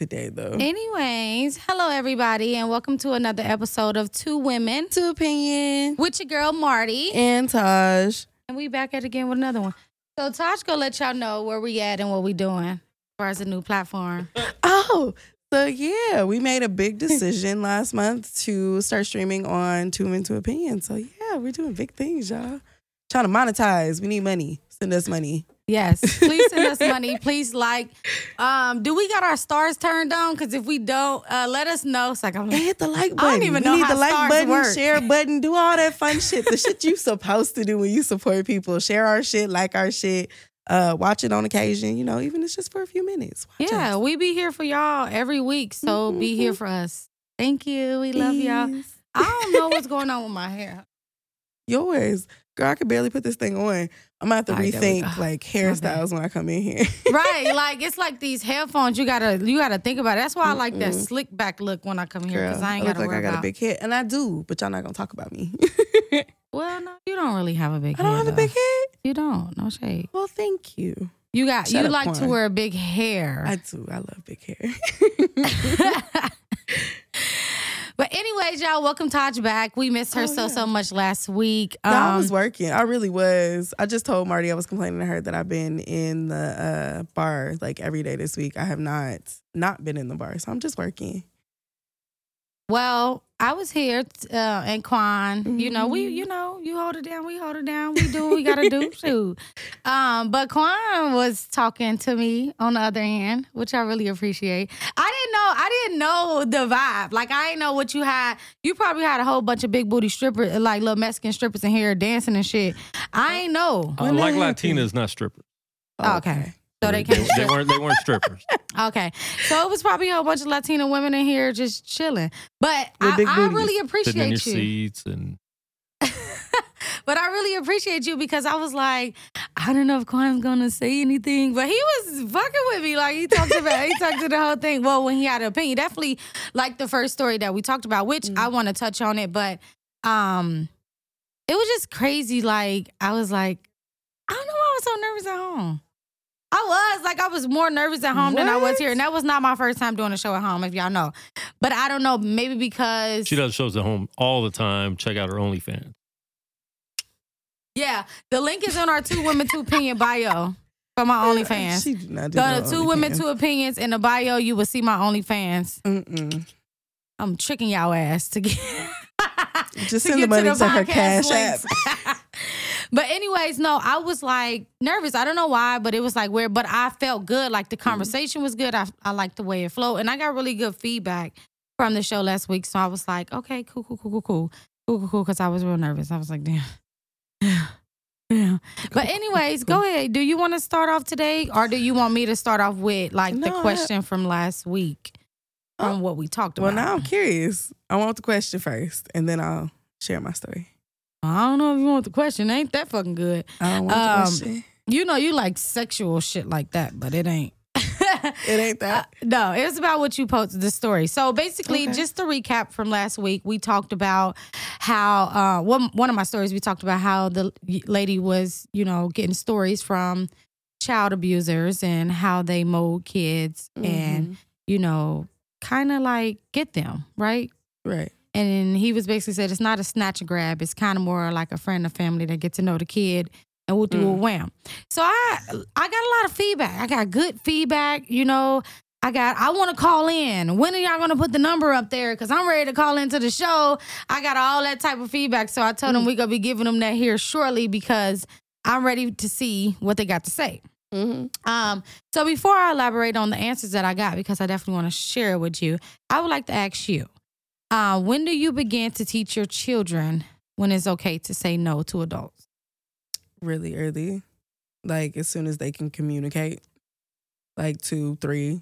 today, though. Anyways, hello everybody, and welcome to another episode of Two Women Two opinion. with your girl Marty, And Taj. and we back at it again with another one. So Taj gonna let y'all know where we at and what we doing as far as the new platform. Oh, so yeah, we made a big decision last month to start streaming on Two Women, Two Opinion. So yeah, we're doing big things, y'all. Trying to monetize. We need money. Send us money. Yes, please send us money. Please like. Um, do we got our stars turned on? Because if we don't, uh, let us know. It's like I'm like, hit the like button. I don't even know need how the like stars button, work. share button, do all that fun shit. The shit you supposed to do when you support people. Share our shit, like our shit, uh, watch it on occasion. You know, even if it's just for a few minutes. Watch yeah, us. we be here for y'all every week. So be here Mhm. for us. Thank you. We love y'all. I don't know what's going on with my hair. Yours. Girl, I could barely put this thing on. I'm gonna have to All right, there we rethink like hairstyles when I come in here. right like it's like these headphones you gotta you gotta think about it that's why i like that Mm-mm. slick back look when i come here because i ain't look gotta like worry I got about a big head, and I do, but y'all not gonna talk about me. well no you don't really have a big I don't head, have a though. big head. you don't no shade Well, thank you. you got Shut you up, like to wear big hair I do. I love big hair. but anyways y'all welcome Taj back we missed her Oh, so yeah. so much last week No, I Um, was working. I really was. I just told Marty I was complaining to her that I've been in the uh, bar like every day this week. I have not not been in the bar, so I'm just working. Well, I was here, uh, and Quan, you know, we, Mhm. you know, you hold it down, we hold it down, we do what we gotta do, shoot. Um, but Quan was talking to me on the other hand, which I really appreciate. I didn't know, I didn't know the vibe. Like I didn't know what you had. You probably had a whole bunch of big booty strippers, like little Mexican strippers in here dancing and shit. I ain't know. Uh, like? Latinas, not strippers. Oh, okay. So they they, can't they strip. weren't. They weren't strippers. Okay. So it was probably a whole bunch of Latina women in here just chilling. But I, big I booties. really Sitting in appreciate your you. seats and but I really appreciate you because I was like, I don't know if Quan's gonna say anything, but he was fucking with me. Like he talked about, he talked to the whole thing. Well, when he had an opinion, definitely like the first story that we talked about, which I want to touch on it, but um, it was just crazy. Like I was like, I don't know why I was so nervous at home. I was like, I was more nervous at home than I was here, and that was not my first time doing a show at home, if y'all know. But I don't know, maybe because she does shows at home all the time. Check out her OnlyFans. Yeah, the link is on our two women two opinion bio for my OnlyFans. She did not do Go to two women two opinions in the bio. You will see my OnlyFans. Mm-mm. I'm tricking y'all ass to get. Just to send the get money to, her podcast cash app. but anyways, no, I was like nervous. I don't know why, but it was like weird. But I felt good. Like the Mm-hmm. conversation was good. I I liked the way it flowed, and I got really good feedback from the show last week. So I was like, okay, cool, cool, cool, cool, cool, cool, cool, cool. Because I was real nervous. I was like, damn. Yeah. Yeah. But anyways, go ahead. Do you want to start off today or do you want me to start off with like the No, I- question from last week from Oh, what we talked about? Well, now I'm curious. I want the question first, and then I'll share my story. I don't know if you want the question. Ain't that fucking good. I don't want Um, the question. You know you like sexual shit like that, but it ain't. It ain't that. Uh, no, it's about what you posted the story. So basically, Okay. just to recap from last week, we talked about how uh, one one of my stories. We talked about how the lady was, you know, getting stories from child abusers and how they mold kids and Mhm. you know, kind of like get them right. right. And he was basically said it's not a snatch and grab. It's kind of more like a friend or family that get to know the kid and we'll do a Mm. wham. So I I got a lot of feedback. I got good feedback. You know, I got I want to call in. When are y'all gonna put the number up there? Cause I'm ready to call into the show. I got all that type of feedback. So I told them we gonna be giving them that here shortly because I'm ready to see what they got to say. Mm-hmm. Um, so before I elaborate on the answers that I got, because I definitely want to share it with you, I would like to ask you, uh, when do you begin to teach your children when it's okay to say no to adults? Really early, like as soon as they can communicate, like two, three.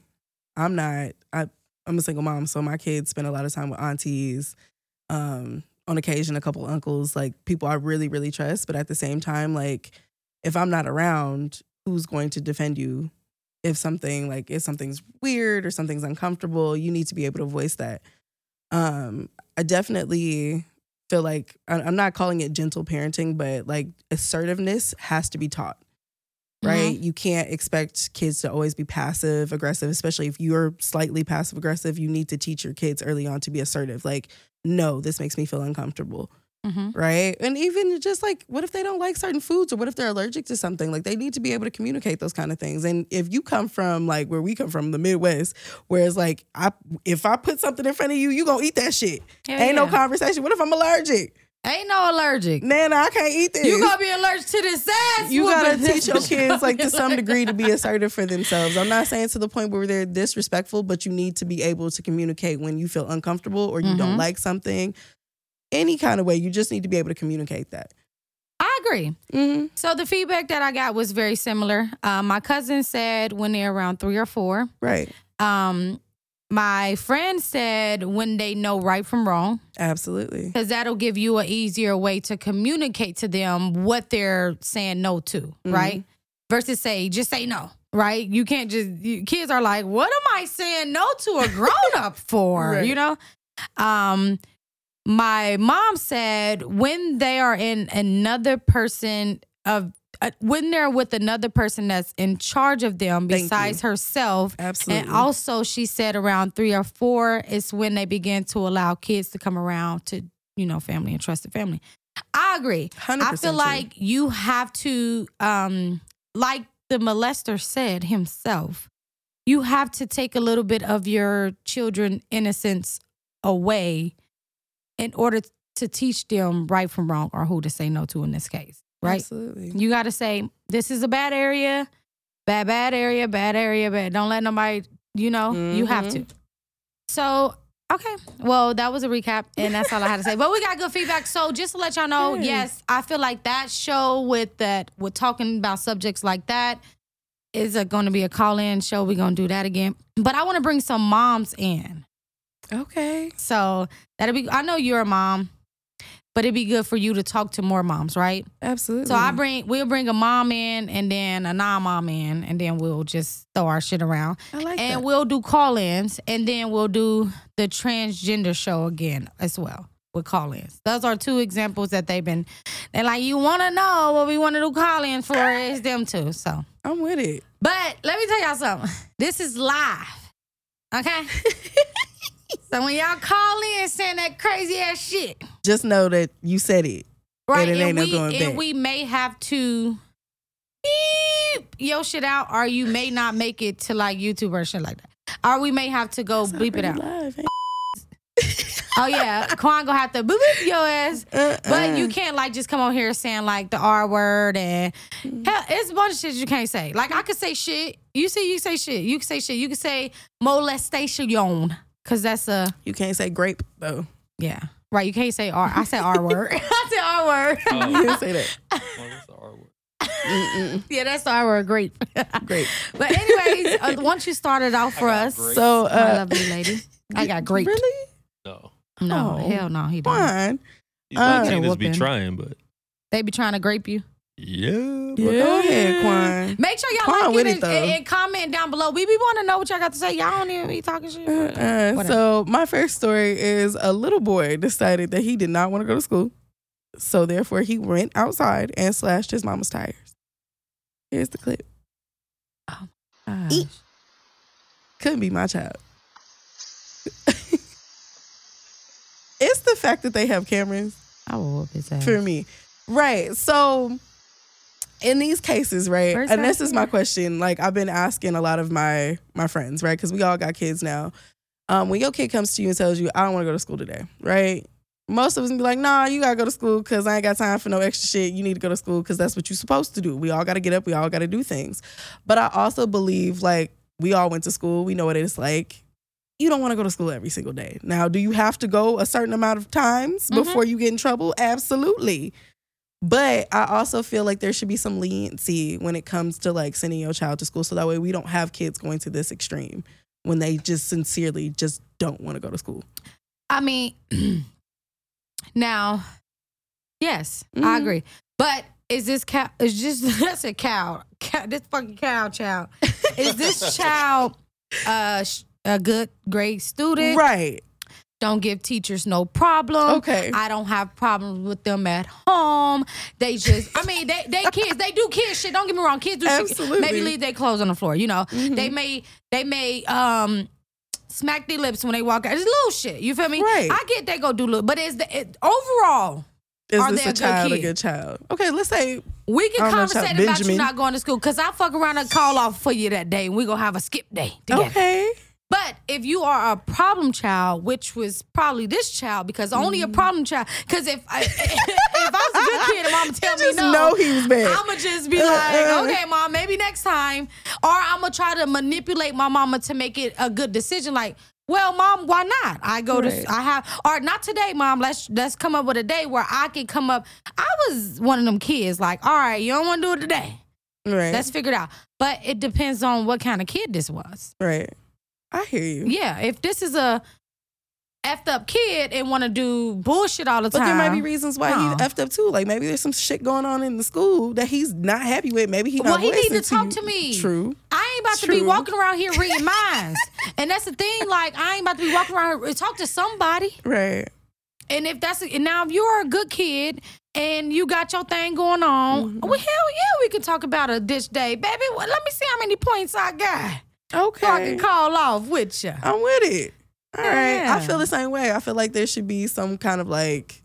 I'm not. I I'm a single mom, so my kids spend a lot of time with aunties. Um, on occasion, a couple uncles, like people I really, really trust. But at the same time, like if I'm not around, who's going to defend you? If something like if something's weird or something's uncomfortable, you need to be able to voice that. Um, I definitely feel like I'm not calling it gentle parenting, but like assertiveness has to be taught. Right? You can't expect kids to always be passive aggressive, especially if you're slightly passive aggressive. You need to teach your kids early on to be assertive. Like, no, this makes me feel uncomfortable. Mhm. Right. And even just like, what if they don't like certain foods or what if they're allergic to something? Like, they need to be able to communicate those kind of things. And if you come from like where we come from, the Midwest, where it's like, I if I put something in front of you, you gonna eat that shit. Hell Ain't no conversation. What if I'm allergic? Ain't no allergic. Nana, I can't eat this. You gonna be allergic to this ass. You gotta teach your kids like to some degree to be assertive for themselves. I'm not saying to the point where they're disrespectful, but you need to be able to communicate when you feel uncomfortable or you don't Mhm. like something. Any kind of way, you just need to be able to communicate that. I agree. Mm-hmm. So the feedback that I got was very similar. Um, my cousin said when they're around three or four. Right. Um, my friend said when they know right from wrong, Absolutely. because that'll give you an easier way to communicate to them what they're saying no to, right? Versus say just say no, right? You can't just you, kids are like, what am I saying no to a grown up for? Right. You know. Um, my mom said when they are in another person of uh, when they're with another person that's in charge of them besides herself Absolutely. and also, she said around three or four is when they begin to allow kids to come around to, you know, family and trusted family. I agree. 100% I feel true. like you have to, um, like the molester said himself, you have to take a little bit of your children' innocence away in order to teach them right from wrong or who to say no to in this case, right? Absolutely. You got to say, this is a bad area, bad, bad area, bad area, bad. Don't let nobody, you know, you have to. Mm-hmm. So, okay. Well, that was a recap, and that's all I had to say. But we got good feedback. So, just to let y'all know, Yes. yes, I feel like that show with that, with talking about subjects like that, is going to be a call in show. We're going to do that again. But I want to bring some moms in. Okay. So, that'll be, I know you're a mom, but it'd be good for you to talk to more moms, right? Absolutely. So I bring we'll bring a mom in and then a non-mom in and then we'll just throw our shit around. I like And that. we'll do call-ins and then we'll do the transgender show again as well with call-ins. Those are two examples that they've been they're like, you wanna know what we want to do call-ins for is them too. So I'm with it. but let me tell y'all something. This is live. Okay? so when y'all call in saying that crazy ass shit, Just know that you said it. Right. And it no we, and we may have to beep your shit out, or you may not make it to like YouTube or shit like that. Or we may have to go bleep it out. live, Oh yeah. Quan gonna have to boop, boop your ass. ain't- But Uh-uh. you can't like just come on here saying like the R word and mm. hell, it's a bunch of shit you can't say. Like I could say shit. You see, you say shit. You can say shit. You can say molestation. Cause that's a You can't say grape though. yeah. Right. You can't say R. I said R word. I said R word. You can't say that. Oh, that's the R word. Mm-mm. Yeah, that's the R word. Great. Great. But anyways, uh, once you started out for us, great. So, my uh, lovely lady, I got great. Really? No. No, Oh. hell no, he didn't. Fine. These Uh, Latinas be Whooping. trying, but They be trying to grape you. Yeah. Well, go ahead, Quan. Make sure y'all Quan like it it, and, and, and comment down below. We be want to know what y'all got to say. Y'all don't even be talking shit. Uh, Whatever. so my first story is a little boy decided that he did not want to go to school, so therefore he went outside and slashed his mama's tires. Here's the clip. Oh my Gosh. Eat. Couldn't be my child. it's the fact that they have cameras I will whoop his ass. for me. Right. So in these cases, right? Where's and this is my question. Like I've been asking a lot of my my friends, right? Because we all got kids now. Um, when your kid comes to you and tells you, I don't want to go to school today, right? Most of us be like, nah, you gotta go to school because I ain't got time for no extra shit. You need to go to school because that's what you're supposed to do. We all gotta get up, we all gotta do things. But I also believe like we all went to school, we know what it's like. You don't want to go to school every single day. Now, do you have to go a certain amount of times Mhm. before you get in trouble? Absolutely. But I also feel like there should be some leniency when it comes to like sending your child to school. So that way we don't have kids going to this extreme when they just sincerely just don't want to go to school. I mean, now, yes, I Mhm. agree. But is this cow? Is just that's a cow? cow this fucking cow child. Is this child uh a good grade student? Right. Don't give teachers no problem. Okay. I don't have problems with them at home. They just, I mean, they they kids, they do kids shit. Don't get me wrong, kids do shit. Maybe leave their clothes on the floor. You know, Mhm. they may they may um smack their lips when they walk out. It's little shit. You feel me? Right. I get they go do little, but is the it, overall. Is Are this they a a good child a good child? Okay, let's say We can conversate about you not going to school because I fuck around and call off for you that day and we gonna have a skip day together. okay. But if you are a problem child, which was probably this child, because only Mm-hmm. a problem child, because if I, if I was a good kid and mama tell me no, know he was bad. I'ma just be Uh, like, uh. okay, mom, maybe next time, or I'ma try to manipulate my mama to make it a good decision. Like, well, mom, why not? I go Right. to, I have, or not today, mom. Let's let's come up with a day where I can come up. I was one of them kids, like, all right, you don't want to do it today. right. Let's figure it out. But it depends on what kind of kid this was. right. I hear you. Yeah, if this is a effed up kid and want to do bullshit all the time. But there might be reasons why No. he effed up too. Like maybe there's some shit going on in the school that he's not happy with. Maybe he Well, he need voicing to talk you. to me. True. I ain't about to be walking around here reading minds. and that's the thing. Like, I ain't about to be walking around here talk to somebody. Right. And if that's and now, if you're a good kid and you got your thing going on, Mm-hmm. well, hell yeah, we can talk about a dish day, baby. Well, let me see how many points I got. So I can call off with you. I'm with it. All right. Yeah. I feel the same way. I feel like there should be some kind of like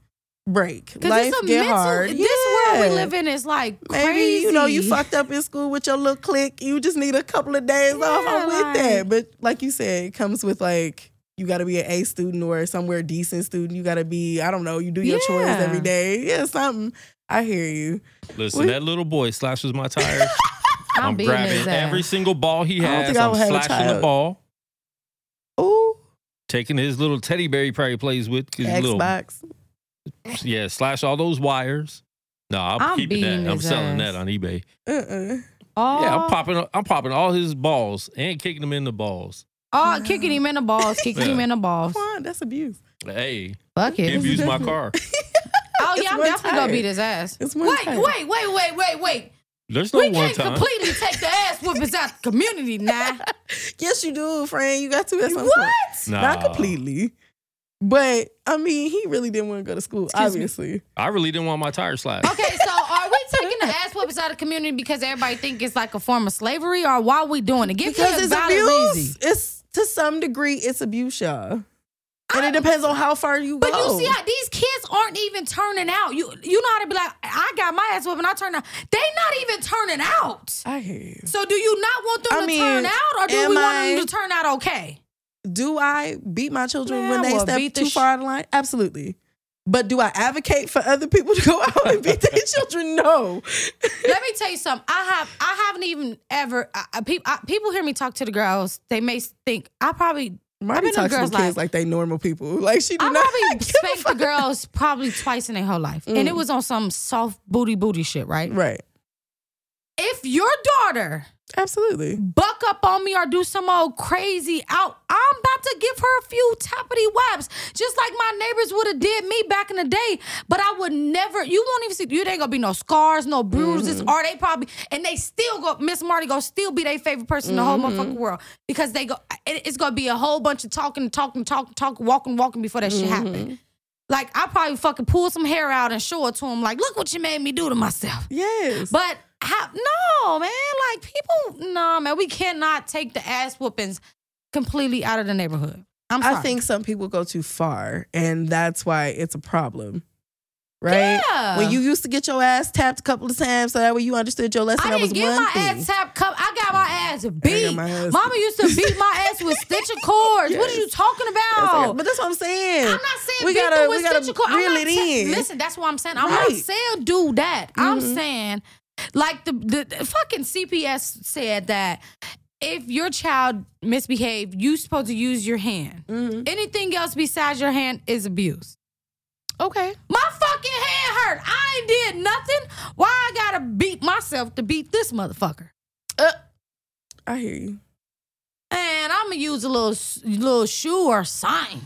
break. Because Life it's a get mental. hard. This world we live in is like Maybe crazy. you know you fucked up in school with your little clique. You just need a couple of days off. I'm Yeah, with that. But like you said, it comes with like you got to be an A student or somewhere decent student. You got to be I don't know. You do your chores every day. Yeah, something. I hear you. Listen, We- that little boy slashes my tires. I'm, I'm, grabbing every single ball he has. think I I'm would have a slashing the ball, Ooh, taking his little teddy bear he probably plays with. His little, Xbox. yeah, slash all those wires. No, I'm, I'm keeping that. I'm selling ass. that on eBay. Uh-uh. Oh, Yeah, I'm popping. I'm popping all his balls and kicking them in the balls. Oh, kicking him in the balls, kicking him in the balls. Come on, that's abuse. Hey, Fuck he it. abused my car. Oh It's yeah, I'm one definitely gonna beat his ass. It's Wait, tire. wait, wait, wait, wait, wait. There's no we one can't time. completely take the ass whoopings out of the community now. Yes, you do, friend. You got to at some what? point. Nah, Not completely. But I mean, he really didn't want to go to school, Excuse me. obviously. I really didn't want my tire slashed. Okay, so are we taking the ass whoopings out of the community because everybody think it's like a form of slavery, or why are we doing it? Give Because it's abuse. reason. It's to some degree it's abuse, y'all. And it depends on how far you But go. But you see how these kids aren't even turning out. You you know how to be like, I got my ass whooped and I turned out. They not even turning out. I hear you. So do you not want them I to mean, turn out, or do we want I- them to turn out okay? Do I beat my children Man, when they step the too sh- far out of line? Absolutely. But do I advocate for other people to go out and beat their children? No. Let me tell you something. I have I haven't even ever I, I, peop- I, people hear me talk to the girls. They may think I probably Marty talks to kids life. like they normal people. Like she do I not probably give a spanked the girls probably twice in their whole life, and it mm. was on some soft booty booty shit, right? Right. If your daughter Absolutely. buck up on me or do some old crazy out, I'm about to give her a few tappity whaps, just like my neighbors would have did me back in the day. But I would never. You won't even see. You ain't gonna be no scars, no bruises, mm-hmm. or they probably and they still go. Miss Marty gonna still be their favorite person in the whole mm-hmm. motherfucking world because they go. it- It's gonna be a whole bunch of talking, talking, talking, talking, walking, walking before that shit happen. Mm-hmm. Like I probably fucking pull some hair out and show it to him. Like, look what you made me do to myself. Yes. But how, no, man. Like people, no, man. We cannot take the ass whoopings completely out of the neighborhood. I'm sorry. I think some people go too far, and that's why it's a problem. Right? Yeah. When you used to get your ass tapped a couple of times, so that way you understood your lesson. I that didn't was get one my thing. ass tapped. Cup. I got my ass beat. my ass- Mama used to beat my ass with stitcher cords. What are you talking about? okay. But that's what I'm saying. I'm not saying we beat gotta, with we gotta stitcher cords. I'm not it say- in. Listen, that's what I'm saying. I'm not saying do that. I'm Mhm. saying, like the, the the fucking CPS said that if your child misbehaved, you supposed to use your hand. Mhm. Anything else besides your hand is abuse. Okay. My fucking hand hurt. I ain't did nothing. Why I gotta beat myself to beat this motherfucker? I hear you. And I'm gonna use a little little shoe or sign.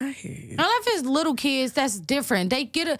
I hear you. Now if it's little kids, that's different. They get a.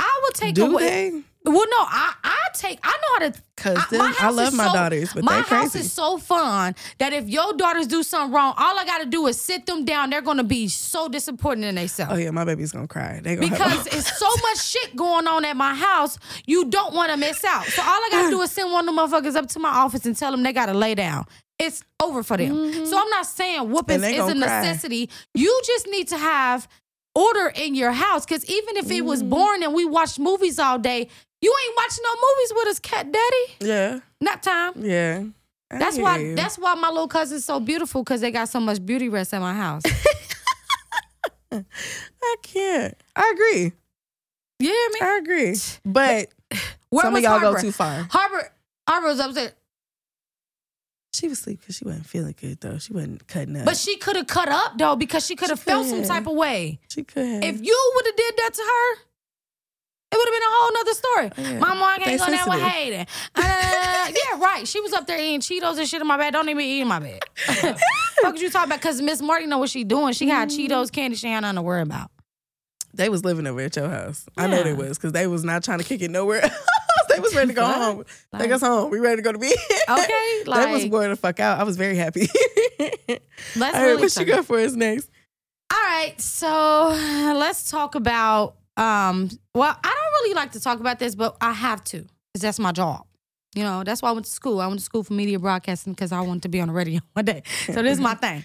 I will take Do away. they? Well, no, I I take. I know how to. Cause I- them- I, love my so- daughters, but my house is so fun that if your daughters do something wrong, all I got to do is sit them down. They're gonna be so disappointed in themselves. oh yeah, my baby's gonna cry. They gonna Because it's so much shit going on at my house, you don't want to miss out. So all I gotta do is send one of the motherfuckers up to my office and tell them they gotta lay down. It's over for them. So I'm not saying whoopings is a gonna cry. necessity. You just need to have order in your house. Cause even if it was Mm-hmm. boring and we watched movies all day, you ain't watching no movies with us, cat daddy. yeah, Not time. yeah. I That's why. you. That's why my little cousin's so beautiful because they got so much beauty rest at my house. I can't. I agree. Yeah, hear me? I agree. But Where some of y'all Harbor? go too far. Harbor. Harbor was upstairs. She was asleep because she wasn't feeling good though. She wasn't cutting up. But she could have cut up though because she could have felt some type of way. she could have. If you would have did that to her, it would have been a whole nother story. Oh, yeah. My mom They can't go there with. Hayden. Uh, yeah, right. She was up there eating Cheetos and shit in my bed. Don't even eat in my bed. Fuck you talking about? Because Miss Marty know what she doing. She got Mm-hmm. Cheetos, candy. She ain't nothing to worry about. they was living over at your house. I know they was because they was not trying to kick it nowhere they was ready to go What? home. Take Like- us home. We ready to go to bed. Okay, like, they was going to fuck out. I was very happy. Let's All right, really what you got for us next? All right, so let's talk about. Um, well, I don't really like to talk about this, but I have to because that's my job. You know, that's why I went to school. I went to school for media broadcasting because I wanted to be on the radio one day. So this is my thing.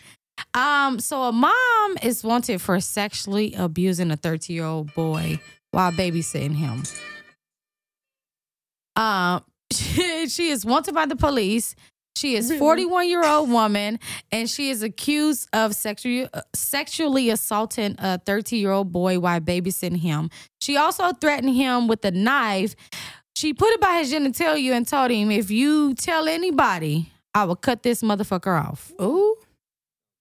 Um, so a mom is wanted for sexually abusing a 30 year old boy while babysitting him. Um, she, she is wanted by the police. She is mm-hmm. 41 year old woman, and she is accused of sexually sexually assaulting a 13 year old boy while babysitting him. She also threatened him with a knife. She put it by his genitalia and told him, "If you tell anybody, I will cut this motherfucker off." Ooh.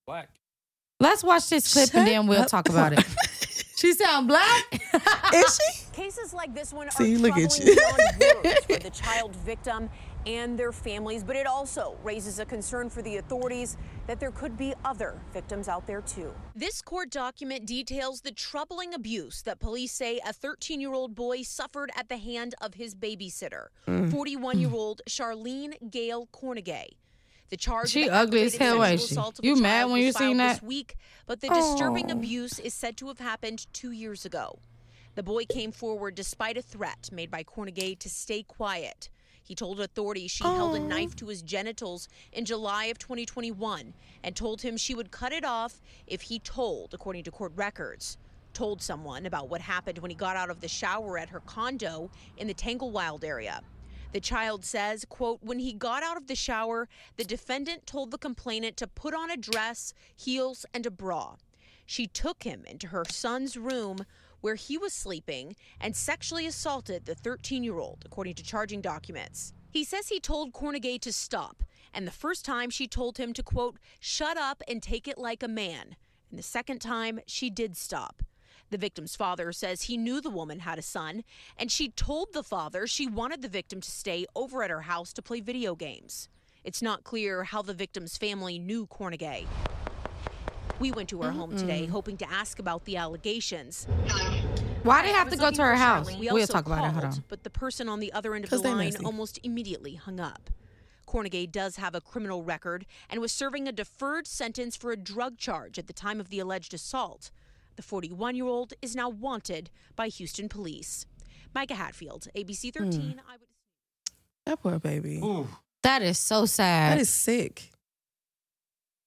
Black. Let's watch this clip and then we'll up. talk about it. she sound black. Is she? Cases like this one See, are look at troubling you. beyond words for the child victim and their families, but it also raises a concern for the authorities that there could be other victims out there too. This court document details the troubling abuse that police say a 13 year old boy suffered at the hand of his babysitter, Mm. 41 year old Charlene Gale Cornegay. The charge She of ugly as hell, ain't she? assault of a You mad when you was seen that? This week, but the disturbing abuse is said to have happened two years ago. The boy came forward despite a threat made by Cornegay to stay quiet. He told authorities she held a knife to his genitals in July of 2021 and told him she would cut it off if he told, according to court records. Told someone about what happened when he got out of the shower at her condo in the Tanglewilde area. The child says, quote, when he got out of the shower, the defendant told the complainant to put on a dress, heels, and a bra. She took him into her son's room where he was sleeping and sexually assaulted the 13 year old, according to charging documents. He says he told Cornegay to stop, and the first time she told him to, quote, shut up and take it like a man. And the second time, she did stop. The victim's father says he knew the woman had a son, and she told the father she wanted the victim to stay over at her house to play video games. It's not clear how the victim's family knew Cornegay. We went to her home today, hoping to ask about the allegations. Why they I have to go to her house? We We'll also talk about it. Hold called, on. But the person on the other end of the line messy. almost immediately hung up. Cornegay does have a criminal record and was serving a deferred sentence for a drug charge at the time of the alleged assault. The 41 year old is now wanted by Houston police. Mycah Hatfield, ABC Hmm. 13. I would That poor baby. Ooh. That is so sad. That is sick.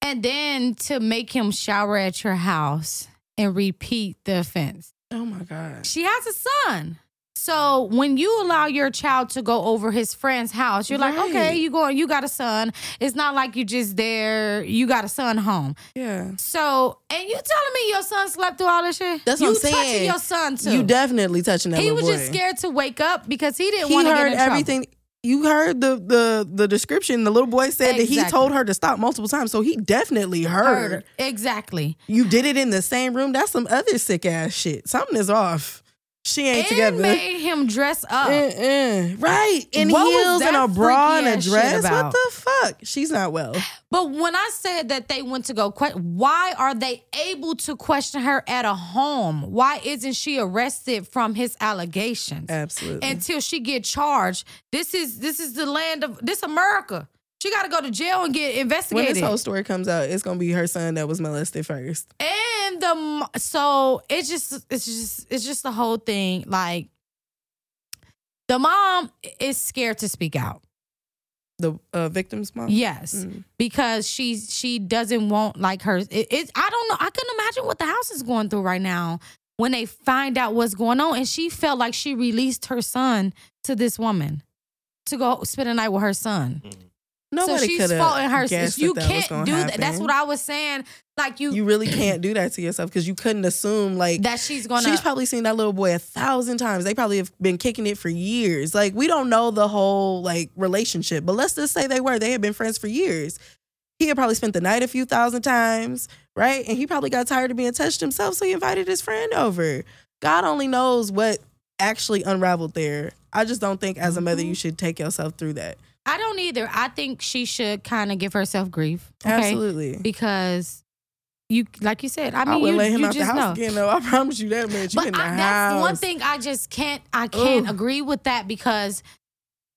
And then to make him shower at your house and repeat the offense. Oh my God. She has a son. So when you allow your child to go over his friend's house, you're like, okay, you go, you got a son. It's not like you just there, you got a son home. Yeah. So, and you telling me your son slept through all this shit? That's you what I'm saying. touching your son too. You definitely touching that he was boy. just scared to wake up because he didn't want to get heard in trouble. You heard the the the description. The little boy said that he told her to stop multiple times, so he definitely heard. Heard. Exactly. You did it in the same room. That's some other sick ass shit. Something is off. She ain't It together. made him dress up. Uh-uh. Right. In What heels and a bra and a dress. What the fuck? She's not well. But when I said that they went to go, que- why are they able to question her at a home? Why isn't she arrested from his allegations Absolutely. until she get charged? This is this is the land of this America. She got to go to jail and get investigated. when this whole story comes out, it's gonna be her son that was molested first. and the so it's just it's just it's just the whole thing. Like the mom is scared to speak out. The uh, victim's mom. Yes, Mm. because she's she doesn't want like her. It, it I don't know. I couldn't imagine what the house is going through right now when they find out what's going on. And she felt like she released her son to this woman to go spend a night with her son. Nobody so she's faulting her. guessed You that that was can't do that. That's what I was saying. Like you, You really can't do that to yourself because you couldn't assume like that she's gonna. She's probably seen that little boy a thousand times. They probably have been kicking it for years. Like we don't know the whole like relationship, but let's just say they were. They had been friends for years. He had probably spent the night a few thousand times, right? And he probably got tired of being touched himself, so he invited his friend over. God only knows what actually unraveled there. I just don't think as a mother Mm-hmm. you should take yourself through that. I don't either. I think she should kind of give herself grief. Okay? Absolutely. Because you, like you said, I I, mean, would you, let him out the just house know. again, though. I promise you that, man. You But in the I, that's house. one thing I just can't. I can't Ugh. agree with that because,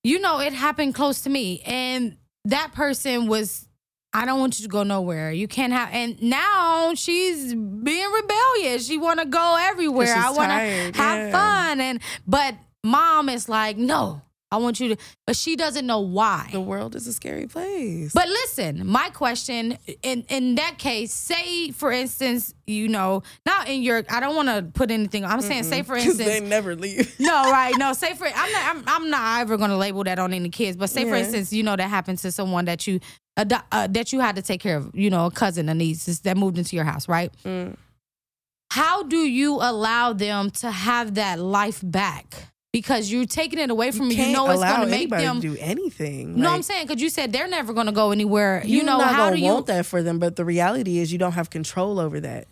you know, it happened close to me, and that person was. I don't want you to go nowhere. You can't have. And now she's being rebellious. She want to go everywhere. I want to have yeah. fun. And but mom is like, no, I want you to. But she doesn't know why. The world is a scary place. But listen, my question in in that case, say for instance, you know, not in your. I don't want to put anything. I'm saying, say for 'Cause they instance, never leave. no, right? No, say for. I'm not. I'm, I'm not ever going to label that on any kids. But say for instance, you know, that happened to someone that you ado- uh, that you had to take care of. You know, a cousin, a niece that moved into your house, right? Mm. How do you allow them to have that life back? Because you're taking it away from you. You can't know it's going to make them. do anything. no, Like, I'm saying because you said they're never going to go anywhere. You you're know, how do you want that for them? But the reality is, you don't have control over that.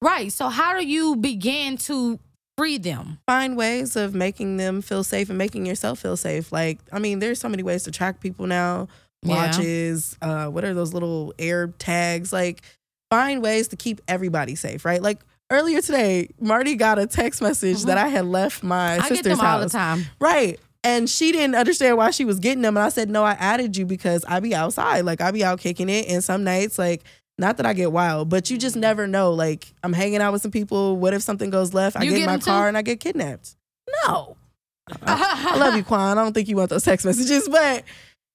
Right. So how do you begin to free them? Find ways of making them feel safe and making yourself feel safe. Like, I mean, there's so many ways to track people now. Yeah. Watches, uh, what are those little air tags? Like, find ways to keep everybody safe, right? Like earlier today, Marty got a text message that I had left my Mm-hmm. I get sister's them all the time. Right. And she didn't understand why she was getting them. And I said, No, I added you because I be outside. Like I be out kicking it. And some nights, like, not that I get wild, but you just never know. Like, I'm hanging out with some people. What if something goes left? I You get in get my 'em too? car and I get kidnapped. No. I love you, Quan. I don't think you want those text messages, but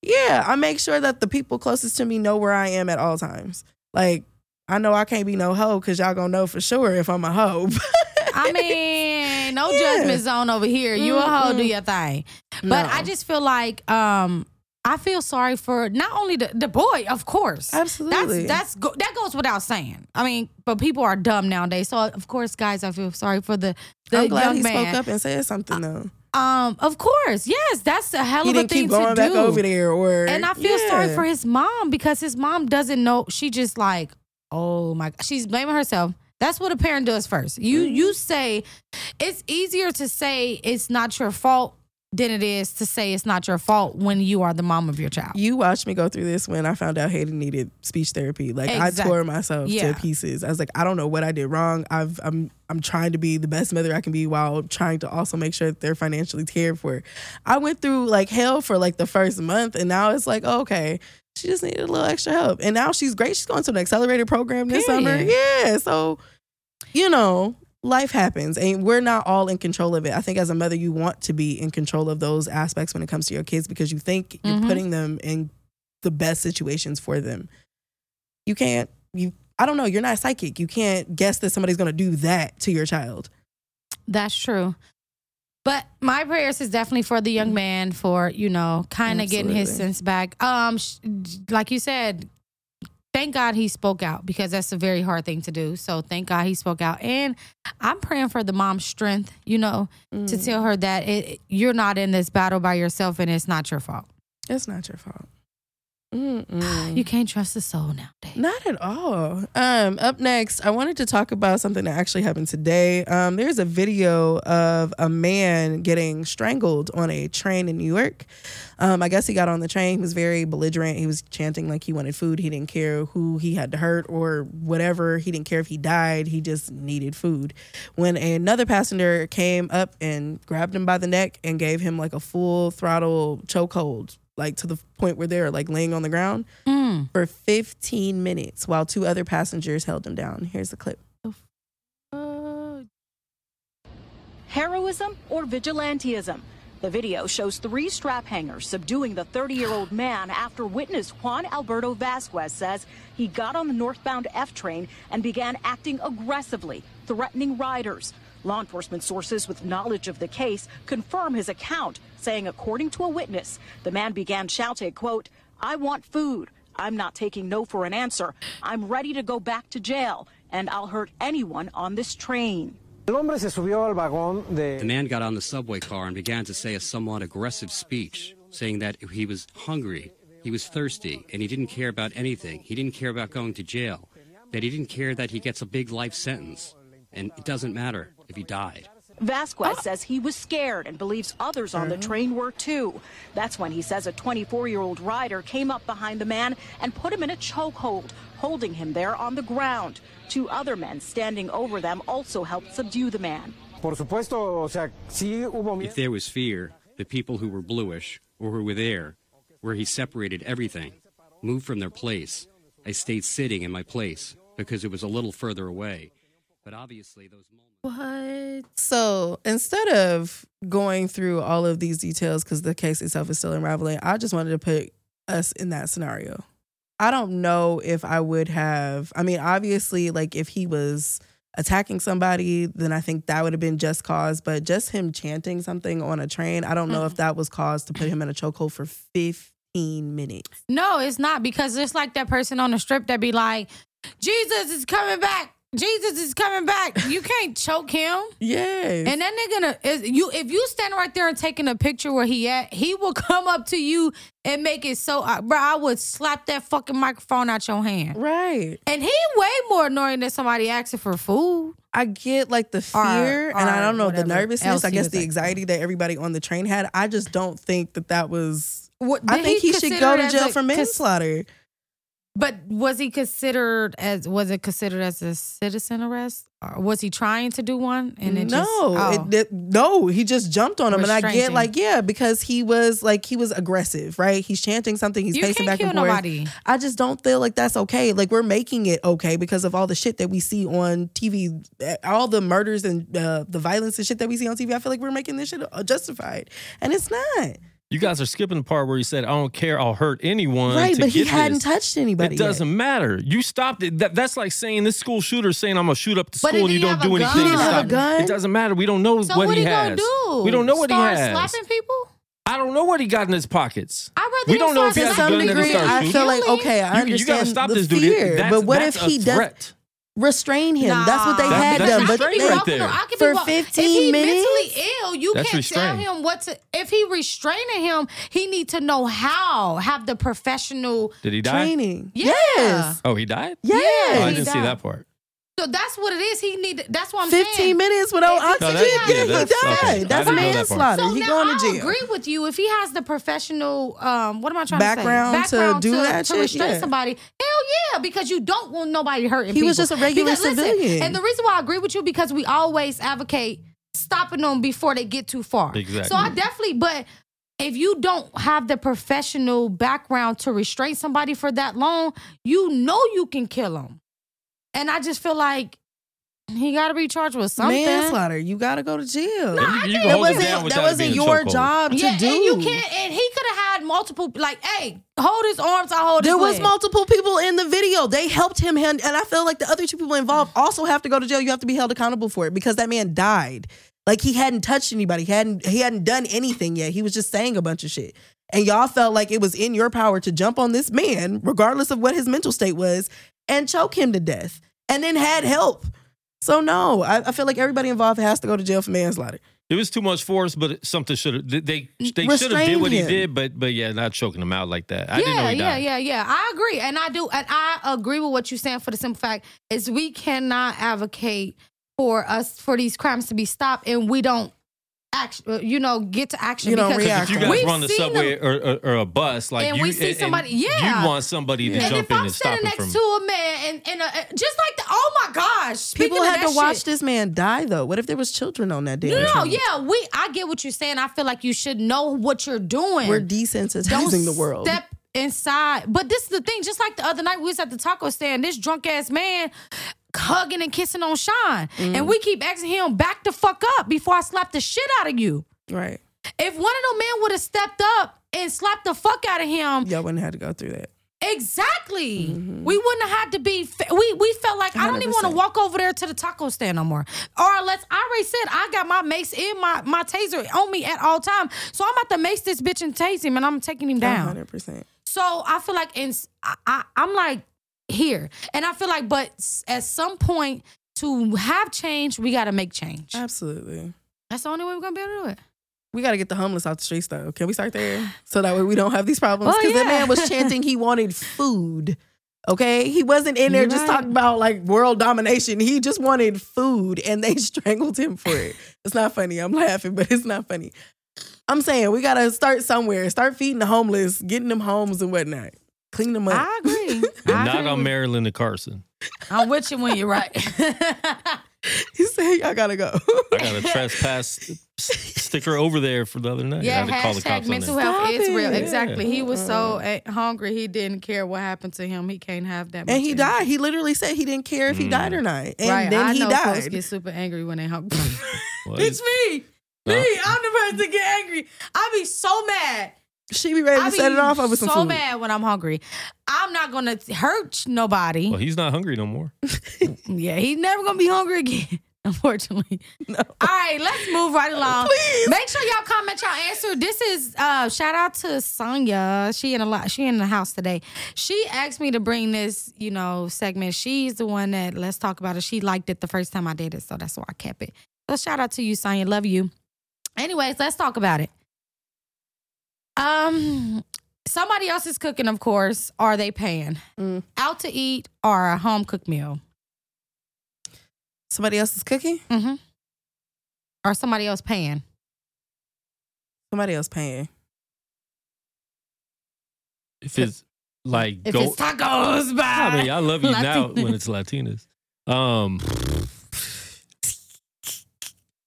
yeah, I make sure that the people closest to me know where I am at all times. Like, I know I can't be no hoe because y'all gonna know for sure if I'm a hoe. I mean, no Yeah. judgment zone over here. You a hoe, do your thing. But No. I just feel like um I feel sorry for not only the, the boy, of course. Absolutely. That's that's go, that goes without saying. I mean, but people are dumb nowadays. So of course, guys, I feel sorry for the the I'm glad young he man. spoke up and said something though. Um, of course, yes, that's a hell He of a thing to do. over there or And I feel sorry for his mom because his mom doesn't know. She just like, oh my, she's blaming herself. That's what a parent does first. You Mm-hmm. you say it's easier to say it's not your fault than it is to say it's not your fault when you are the mom of your child. You watched me go through this when I found out Hayden needed speech therapy. Like I tore myself Yeah. to pieces. I was like, I don't know what I did wrong. I've I'm I'm trying to be the best mother I can be while trying to also make sure that they're financially cared for. I went through like hell for like the first month and now it's like, okay, she just needed a little extra help. And now she's great. She's going to an accelerated program this summer. Yeah. So, you know, life happens and we're not all in control of it. I think as a mother, you want to be in control of those aspects when it comes to your kids because you think you're Mhm. putting them in the best situations for them. You can't, you, I don't know, you're not psychic. You can't guess that somebody's going to do that to your child. That's true. But my prayers is definitely for the young man for you know kind of getting his sense back. Um, sh- like you said, thank God he spoke out because that's a very hard thing to do. So thank God he spoke out, and I'm praying for the mom's strength. You know, to Mm. tell her that it, you're not in this battle by yourself and it's not your fault. It's not your fault. Mm-mm. You can't trust the soul nowadays. Not at all. Um, up next, I wanted to talk about something that actually happened today. Um, there's a video of a man getting strangled on a train in New York. Um, I guess he got on the train. He was very belligerent. He was chanting like he wanted food. He didn't care who he had to hurt or whatever. He didn't care if he died. He just needed food. When another passenger came up and grabbed him by the neck and gave him like a full throttle chokehold, like to the point where they're like laying on the ground Mm. for 15 minutes while two other passengers held him down. Here's the clip. Heroism or vigilantism? The video shows three strap hangers subduing the 30 year old man after witness Juan Alberto Vasquez says he got on the northbound F train and began acting aggressively, threatening riders. Law enforcement sources with knowledge of the case confirm his account, saying, according to a witness, the man began shouting, quote, I want food. I'm not taking no for an answer. I'm ready to go back to jail, and I'll hurt anyone on this train. El hombre se subió al vagón de... The man got on the subway car and began to say a somewhat aggressive speech, saying that he was hungry, he was thirsty, and he didn't care about anything. He didn't care about going to jail, that he didn't care that he gets a big life sentence, and it doesn't matter if he died. Vasquez ah. says he was scared and believes others on the uh-huh. train were too. That's when he says a 24 year old rider came up behind the man and put him in a chokehold, holding him there on the ground. Two other men standing over them also helped subdue the man. Por supuesto, o sea, sí. If there was fear, the people who were bluish or who were there, where he separated everything, moved from their place. I stayed sitting in my place because it was a little further away. But obviously, those moments. What? So instead of going through all of these details, because the case itself is still unraveling, I just wanted to put us in that scenario. I don't know if I would have. I mean, obviously, like if he was attacking somebody, then I think that would have been just cause. But just him chanting something on a train, I don't know if mm. that was cause to put him in a chokehold for 15 minutes. No, it's not because it's like that person on the strip that be like, Jesus is coming back. Jesus is coming back. You can't choke him. Yes. And that nigga, gonna- is you if you stand right there and taking a picture where he at, he will come up to you and make it so, uh, bro. I would slap that fucking microphone out your hand. right. And he way more annoying than somebody asking for food. I get like the Or- fear and I don't know the nervousness. I guess the like- anxiety that everybody on the train had. I just don't think that that was. What, I think he, should go to jail a- for manslaughter. But was he considered as was it considered as a citizen arrest? Or was he trying to do one? And it no, just, oh. it, it- no, he just jumped on him, and I get like yeah, because he was like he was aggressive, right? He's chanting something, he's you pacing back and forth. nobody. I just don't feel like that's okay. Like we're making it okay because of all the shit that we see on TV, eh, all the murders and uh, the violence and shit that we see on TV. I feel like we're making this shit uh, justified, and it's not. You guys are skipping the part where he said, "I don't care, I'll hurt anyone." right, to but he get hadn't this." touched anybody. It yet. doesn't matter. You stopped it. That, that's like saying this school shooter is saying, "I'm gonna shoot up the But school," and you don't do anything He to didn't have a it. gun? It doesn't matter. We don't know So what, what, he he has. gonna do? We don't know what Start he has. Slapping people? I don't know what he got in his pockets. I rather We don't know if he To has a some gun and then degree, start I shooting. feel like okay, I You, you gotta stop the this dude. fear, That's, but what that's if he does threat. Restrain him? That's what they Nah. had That- done. But restraint they- right there. I could For be 15 if he minutes? mentally ill, you That's can't restraint. tell him what to. If he restraining him, he need to know how. Have the professional. Did he die? training. Yeah. Yes. Oh, he died. Yes. Oh, I he didn't see died. that part. So that's what it is. He need. That's what I'm 15 saying. minutes without If oxygen. No, that- yeah, yeah, he that's- died. okay. That's didn't that manslaughter. So he going I to jail. I agree with you. If he has the professional, um, what am I trying Background to to say? Background to do to, that to restrain yeah. somebody. Hell yeah, because you don't want nobody hurting. He was just a regular Because, listen, civilian. and the reason why I agree with you because we always advocate stopping them before they get too far. Exactly. So I definitely, but if you don't have the professional background to restrain somebody for that long, you know you can kill them. And I just feel like he got to be charged with something. Manslaughter. You got to go to jail. No, You can that hold him wasn't, that wasn't your job to Yeah, do. and you can't. And he could have had multiple. Like, hey, hold his arms. I hold. There his was leg. multiple people in the video. They helped him, hand, and I feel like the other two people involved also have to go to jail. You have to be held accountable for it because that man died. Like he hadn't touched anybody. He hadn't he hadn't done anything yet. He was just saying a bunch of shit. And y'all felt like it was in your power to jump on this man, regardless of what his mental state was, and choke him to death. And then had help. So no, I, I feel like everybody involved has to go to jail for manslaughter. It was too much force, but something should have. They they should have did what he did, but but yeah, not choking him out like that. I didn't know yeah, he yeah, died. yeah, yeah. I agree, and I do, and I agree with what you're saying. For the simple fact is, we cannot advocate for us for these crimes to be stopped, and we don't action, uh, you know, get to action You don't because react If you guys we've run the subway them- or, or, or a bus, like And you we see and- somebody- yeah. you want somebody to Yeah. and jump if in I'm and stop standing him next from. to a man, and, and a, just like the, oh my gosh, People had that to watch shit, this man die though. What if there was children on that day? No, no, yeah, we. I get what you're saying. I feel like you should know what you're doing. We're Don't desensitizing the world. Step inside. But this is the thing. Just like the other night, we was at the taco stand. This drunk ass man hugging and kissing on Sean, Mm. and we keep asking him back the fuck up before I slap the shit out of you. right. If one of them men would have stepped up and slapped the fuck out of him, Y'all wouldn't have had to go through that. exactly, Mm-hmm. we wouldn't have had to be. We we felt like I don't even want to walk over there to the taco stand no more. Or let's. I already said I got my mace in my my taser on me at all time, so I'm about to mace this bitch and tase him, and I'm taking him down. hundred percent. So I feel like in I, I I'm like here, and I feel like, but at some point to have change, we got to make change. Absolutely. That's the only way we're gonna be able to do it. We got to get the homeless off the streets, though. Can we start there? So that way we don't have these problems. Oh, Because that yeah. man was chanting he wanted food. Okay, he wasn't in there You're just right. talking about like world domination. He just wanted food, and they strangled him for it. It's not funny. I'm laughing, but it's not funny. I'm saying we gotta start somewhere. Start feeding the homeless, getting them homes and whatnot. Clean them up. I agree. And I not agree on with- Maryland and Carson. I'm with you when you're right. he said, "Y'all gotta go." I got a trespass sticker over there for the other night. yeah, I had to call the cops on mental that. health Stop is real. it. Exactly. He was so uh, hungry, he didn't care what happened to him. He can't have that. and he energy. died. He literally said he didn't care if he died or not, and right. then I he know folks died. get super angry when they hungry. It's me. No. Me. I'm the person to get angry. I be so mad. She be ready I to set it off over some so food. mad when I'm hungry. I'm not gonna hurt nobody. well, he's not hungry no more. Yeah, he's never gonna be hungry again. Unfortunately. No. All right, let's move right along. Please. Make sure y'all comment y'all answer. This is uh shout out to Sonya. She in a lot she in the house today. She asked me to bring this, you know, segment. She's the one that let's talk about it. She liked it the first time I did it, so that's why I kept it. So shout out to you, Sonya. Love you. Anyways, let's talk about it. Um somebody else is cooking, of course. Are they paying? Mm. Out to eat or a home cooked meal? Somebody else is cooking. Mm-hmm. Or somebody else paying. Somebody else paying. If it's like If go, it's tacos, bye. I mean, I love you now Latin- when it's Latinas. Um,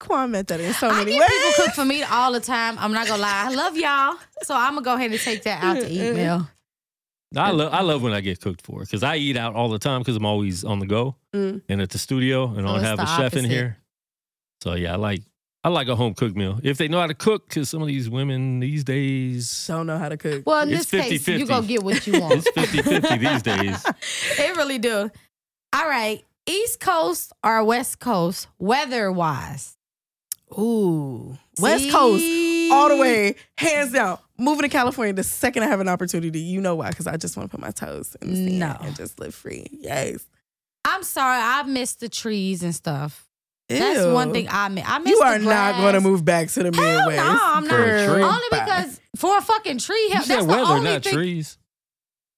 Quan meant that in so I many get ways. people cook for me all the time. I'm not gonna lie. I love y'all. So I'm gonna go ahead and take that out to eat meal. I love I love when I get cooked for because I eat out all the time because I'm always on the go Mm. and at the studio and I So don't have a chef in here. So yeah, I like I like a home cooked meal if they know how to cook because some of these women these days Don't know how to cook. Well, in It's this case, 50-50. you gonna get what you want. it's 50-50 these days. it really do. All right, East Coast or West Coast, weather wise. Ooh, West Coast, all the way, hands down. Moving to California the second I have an opportunity. You know why? Because I just want to put my toes in the sand No. and just live free. Yes. I'm sorry, I miss the trees and stuff. That's one thing I miss. I miss You the are not going to move back to the Hell Midwest. no, I'm For a not. tree? Only Bye. because for a fucking tree, You hell, said that's the weather, only not thing. trees.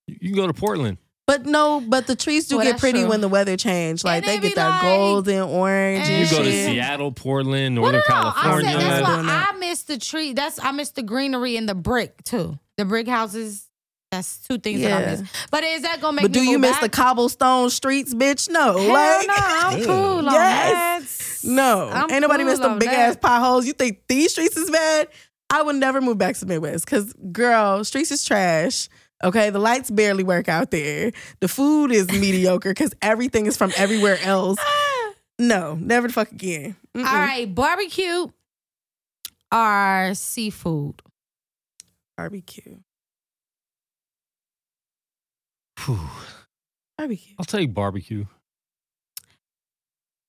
You you can go to Portland. But no, but the trees do Well, get pretty true. when the weather change. Like they they get that like- golden orange And and You go to. Seattle, Portland, Well, Northern no, no, I California. said that's why. I miss the tree. That's I miss the greenery and the brick too. The brick houses. That's two things that I miss. But is that gonna make But me do you miss back? the cobblestone streets, bitch? No. Hell like, no, I'm cool on yes. that. No. I'm Ain't nobody cool miss them on big that. ass potholes. You think these streets is bad? I would never move back to Midwest because, girl, streets is trash. Okay, the lights barely work out there. The food is mediocre because everything is from everywhere else. No, never the fuck again. Mm-mm. All right, barbecue or seafood. Barbecue. Whew. Barbecue. I'll take barbecue.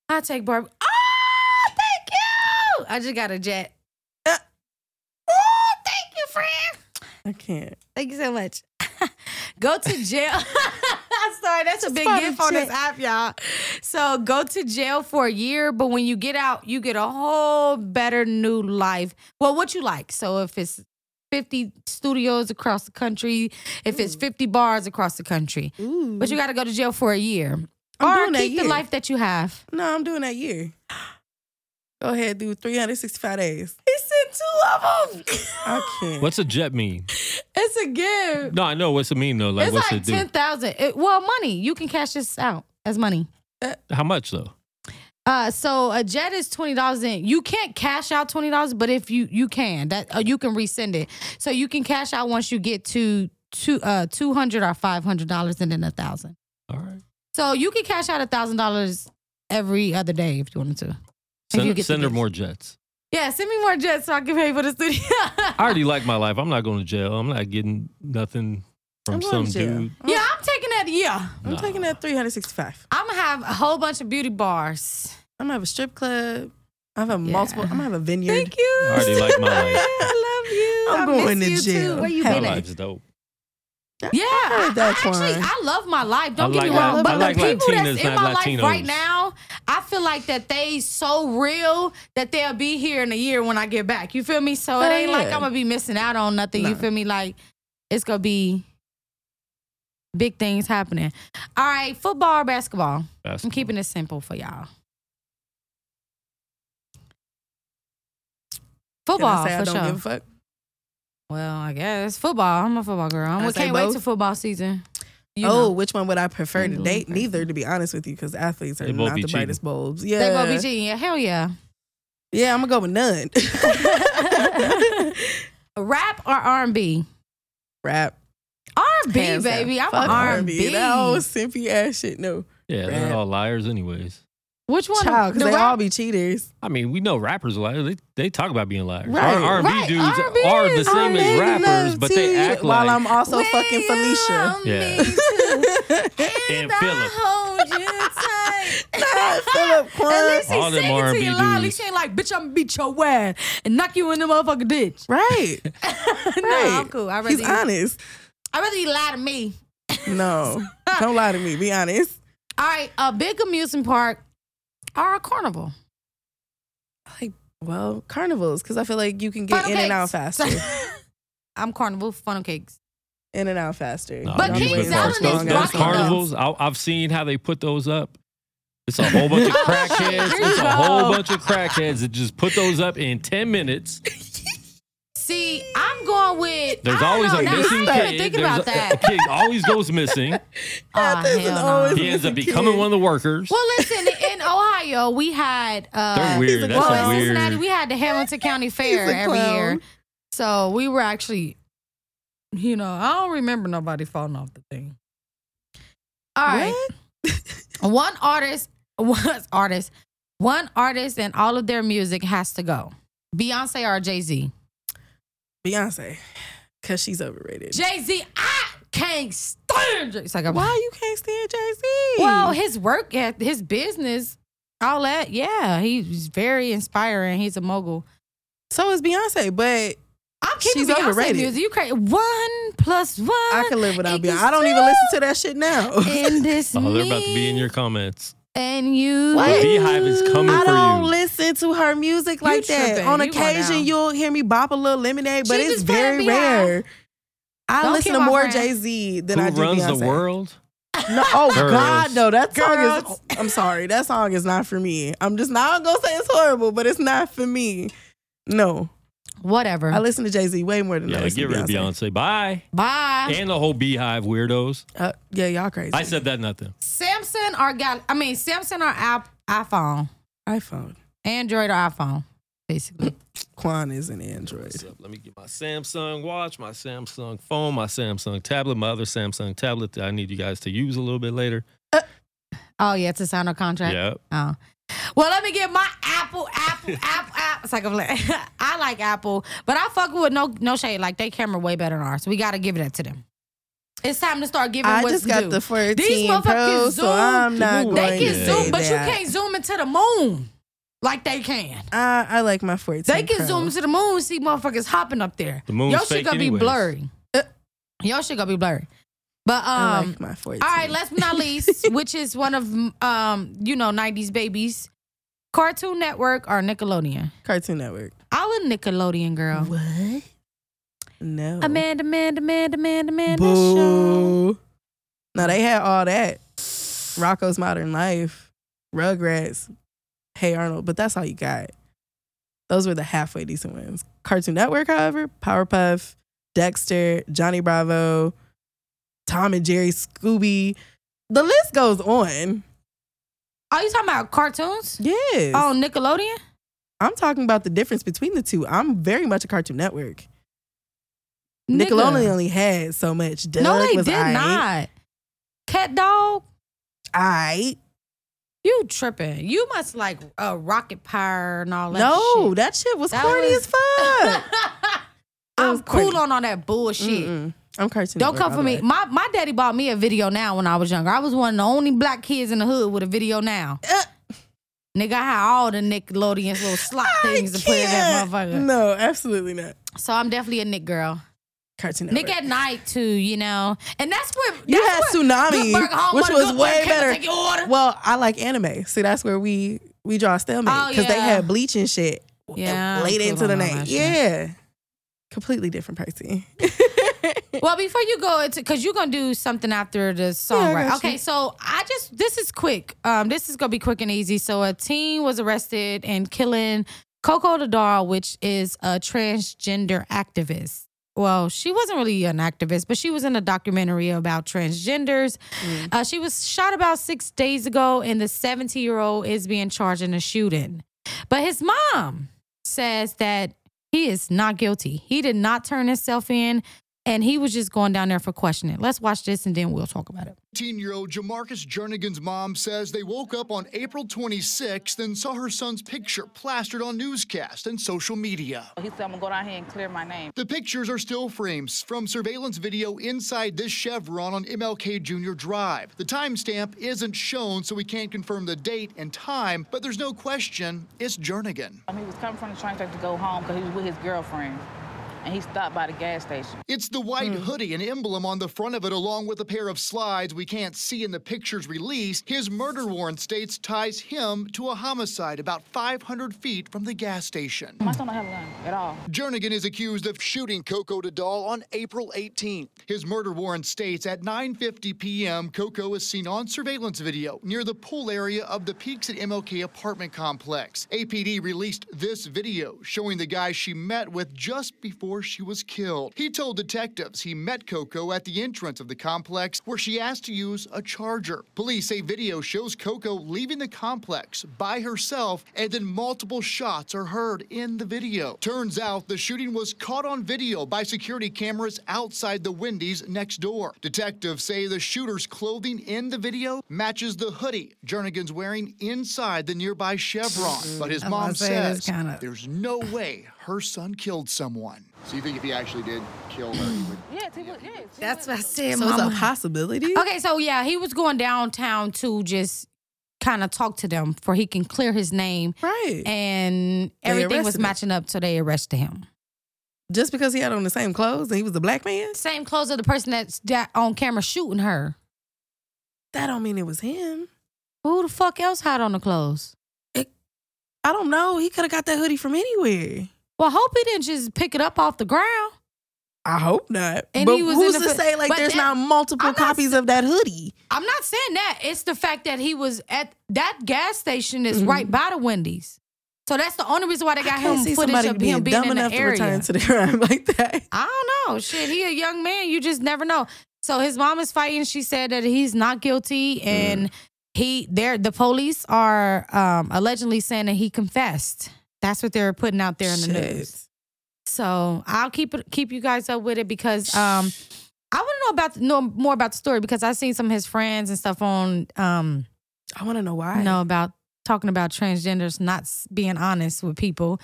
I take barbecue. Oh, thank you. I just got a jet. Uh. oh, thank you, friend. I can't. Thank you so much. Go to jail. sorry. That's a big gift on this app, y'all. So go to jail for a year, but when you get out, you get a whole better new life. Well, what you like. So if it's 50 studios across the country, if it's 50 bars across the country, but you got to go to jail for a year. I'm or keep the life that you have. No, I'm doing that year. Go ahead, do 365 days. He sent two of them. I can't. What's a jet mean? it's a gift. No, I know what's it mean though. Like, it's what's like it do? 10,000. It- Well, money. You can cash this out as money. How much though? Uh, so a jet is twenty dollars. In you can't cash out twenty dollars, but if you you can that uh, you can resend it. So you can cash out once you get to two uh two hundred or five hundred dollars, and then a thousand. All right. So you can cash out a thousand dollars every other day if you wanted to. If you Send, get send her more jets. Yeah, send me more jets so I can pay for the studio. I already like my life. I'm not going to jail. I'm not getting nothing from I'm going some to jail. dude. yeah, I'm taking that. Yeah, I'm Nah. taking that 365. I'm gonna have a whole bunch of beauty bars. I'm gonna have a strip club. I have a Yeah. multiple. I'm gonna have a vineyard. Thank you. I already like my life. I love you. I'm I going miss to you jail. Too. Where you My been at? life's dope. Yeah, I, heard that, I actually Quan. I love my life. Don't I get me wrong, Lat- but I the like people Latinas, that's in not my life right now, I feel like that they so real that they'll be here in a year when I get back. You feel me? So it Hell ain't like. I'm gonna be missing out on nothing. You feel me? Like it's gonna be big things happening. All right, football or basketball. I'm keeping it simple for y'all. Can Football I say I for don't sure. Give a fuck? well, I guess football. I'm a football girl. I I can't wait to football season. You oh, know. which one would I prefer to date? person. Neither, to be honest with you, because athletes are They not be the cheating. brightest bulbs. Yeah, They gonna be cheating. Yeah, hell yeah. yeah, I'm gonna go with none. Rap or R and B? Rap, R and B, hands down. baby. I'm Fuck R and B. That old simpy ass shit. No, Yeah, they're all liars, anyways. Which one? child, because The they rap- all be cheaters. I mean, we know rappers are liars. They, they talk about being liars. Right. R and B Right, dudes R&B are the is- same I as rappers, but they act while like While I'm also Will fucking Felicia. Yeah. me? And I Philip. hold you tight. Not Philip At least he All them sing it to R&B you loudly. dudes. She ain't like, bitch, I'm gonna beat your ass and knock you in the motherfucking ditch. Right. no, right. I'm cool. I rather He's you, honest. I rather you lie to me. No, don't lie to me. Be honest. All right, a big amusement park or a carnival. Like, well, carnivals, because I feel like you can get Funnel in and out faster. I'm carnival funnel cakes. in and out faster. No, But these Kings big Island is those, those carnivals, I, I've seen how they put those up. It's a whole bunch of Oh, crackheads. It's a whole bunch of crackheads that just put those up in 10 minutes. See, I'm going with. There's I don't always know, a now, missing I kid. didn't think about a, that. a kid always goes missing. Aw, There's hell no. always- He ends up becoming kid. one of the workers. Well, listen, in Ohio, we had. Uh, They're weird. That's well, a in weird. Cincinnati, we had the Hamilton County Fair every year. So we were actually, you know, I don't remember nobody falling off the thing. All right. One artist, one artist, one artist, and all of their music has to go. Beyonce or Jay Z? Beyonce, because she's overrated. Jay Z, I can't stand Jay. It's like, Why you can't stand Jay Z? Well, his work, at his business, all that, yeah, he's very inspiring. He's a mogul. so is Beyonce, but I'm keeping She's Beyonce overrated. music. You crazy? One plus one. I can live without Beyonce. I don't even listen to that shit now. And this Oh, they're about to be in your comments. And you. What? The BeyHive is coming I for don't listen to her music like that. tripping. On You going occasion, down. you'll hear me bop a little lemonade, but She it's just playing very BeyHive. rare. I Don't listen kill to my more friend. Jay Z than Who I do runs Beyonce. the world? No, oh Girls. God, no, that song Girls. is. I'm sorry, that song is not for me. I'm just not gonna say it's horrible, but it's not for me. No, Whatever. I listen to Jay Z way more than I Yeah, listen get to rid of Beyonce. Beyonce. Bye. Bye. And the whole BeyHive weirdos. Uh, yeah, y'all crazy. I said that nothing. Samsung or Gal? I mean, Samsung or app, iPhone, iPhone. Android or iPhone, basically. Quan is an Android. What's up? Let me get my Samsung watch, my Samsung phone, my Samsung tablet, my other Samsung tablet that I need you guys to use a little bit later. oh yeah, to sign a contract. Yep. Oh. Well, let me get my Apple, Apple, Apple, Apple. It's like I'm like, I like Apple, but I fuck with no no shade. Like they camera way better than ours. We gotta give it to them. It's time to start giving. I what's just got due. the 14 These motherfuckers Pro, can so zoom. I'm not Ooh, They going can to zoom, say but you can't zoom into the moon like they can. I, I like my 14 They can Pro. zoom to the moon, and see motherfuckers hopping up there. The moon's Your shit gonna be anyways. blurry. Your shit gonna be blurry. But um, like my 14. all right, last but not least, which is one of um, you know, '90s babies, Cartoon Network or Nickelodeon. Cartoon Network. I was a Nickelodeon girl. What? No. Amanda, Amanda, Amanda, Amanda, Amanda. Show. Now they had all that. Rocko's Modern Life, Rugrats, Hey Arnold, but that's all you got. Those were the halfway decent ones. Cartoon Network, however, Powerpuff, Dexter, Johnny Bravo, Tom and Jerry, Scooby. The list goes on. Are you talking about cartoons? Yes. Oh, Nickelodeon. I'm talking about the difference between the two. I'm very much a Cartoon Network. Nigga. Nickelodeon only had so much. Doug no, they did aight. not. CatDog. Aight. You tripping? You must like uh, Rocket Power and all that. No, shit. that shit was That corny was- as fuck. I'm cool on all that bullshit. Mm-mm. I'm cursing. Don't come for me. My my daddy bought me a VideoNow when I was younger. I was one of the only black kids in the hood with a VideoNow. Uh. Nigga, I had all the Nickelodeon's little slot things to put in that motherfucker. No, absolutely not. So I'm definitely a Nick girl. Cartoon Network. Nick at Nite too, you know, and that's where you had Tsunami, Good Burger, Home which was way Burger, can I better. take your order? Well, I like anime. See, that's where we we draw a stalemate Oh, because they had bleach and shit. Yeah, late into the night. Yeah, completely different person. Well, before you go into, because you're gonna do something after the song, Yeah, right? Okay, so I just this is quick. Um, this is gonna be quick and easy. So a teen was arrested and killing Coco the doll, which is a transgender activist. Well, she wasn't really an activist, but she was in a documentary about transgenders. Mm. Uh, she was shot about six days ago, and the 70 year old is being charged in a shooting. But his mom says that he is not guilty. He did not turn himself in, and he was just going down there for questioning. Let's watch this, and then we'll talk about it. 18 year old Jamarcus Jernigan's mom says they woke up on April 26th and saw her son's picture plastered on newscast and social media. He said, I'm gonna go down here and clear my name. The pictures are still frames from surveillance video inside this Chevron on MLK Jr. Drive. The timestamp isn't shown, so we can't confirm the date and time, but there's no question it's Jernigan. Um, he was coming from the train station to go home because he was with his girlfriend. And he stopped by the gas station. It's the white hmm. hoodie and emblem on the front of it, along with a pair of slides we can't see in the pictures released. His murder warrant states ties him to a homicide about 500 feet from the gas station. My son don't have a gun at all. Jernigan is accused of shooting Koko Da Doll on April 18th. His murder warrant states at 9:50 p.m. Coco is seen on surveillance video near the pool area of the Peaks at MLK apartment complex. APD released this video showing the guy she met with just before she was killed. He told detectives he met Coco at the entrance of the complex where she asked to use a charger. Police say video shows Coco leaving the complex by herself and then multiple shots are heard in the video. Turns out the shooting was caught on video by security cameras outside the Wendy's next door. Detectives say the shooter's clothing in the video matches the hoodie Jernigan's wearing inside the nearby Chevron. But his I mom gonna say, that's says kinda- there's no way her son killed someone. So you think if he actually did kill her, he would? Yes, he would. Yes. he That's what I said, So it's a mama. possibility. Okay, so yeah, he was going downtown to just kind of talk to them for he can clear his name, Right. and everything was arrested him. matching up, so they arrested him. Just because he had on the same clothes and he was a black man, Same clothes of the person that's that on camera shooting her. that don't mean it was him. Who the fuck else had on the clothes? I don't know. He could have got that hoodie from anywhere. Well, I hope he didn't just pick it up off the ground. I hope not. And but he was who's to say like there's that- not multiple not copies of that hoodie? I'm not saying that. It's the fact that he was at that gas station is Mhm. right by the Wendy's. So that's the only reason why they got him footage of being him being dumb in enough the to area. return to the crime like that. I don't know. Shit, he a young man. You just never know. So his mom is fighting. She said that he's not guilty, and he there. The police are um, allegedly saying that he confessed. That's what they're putting out there in the Shit. news. So I'll keep it keep you guys up with it because um, I want to know about know more about the story because I've seen some of his friends and stuff on um, I want to know why. know about talking about transgenders not s- being honest with people.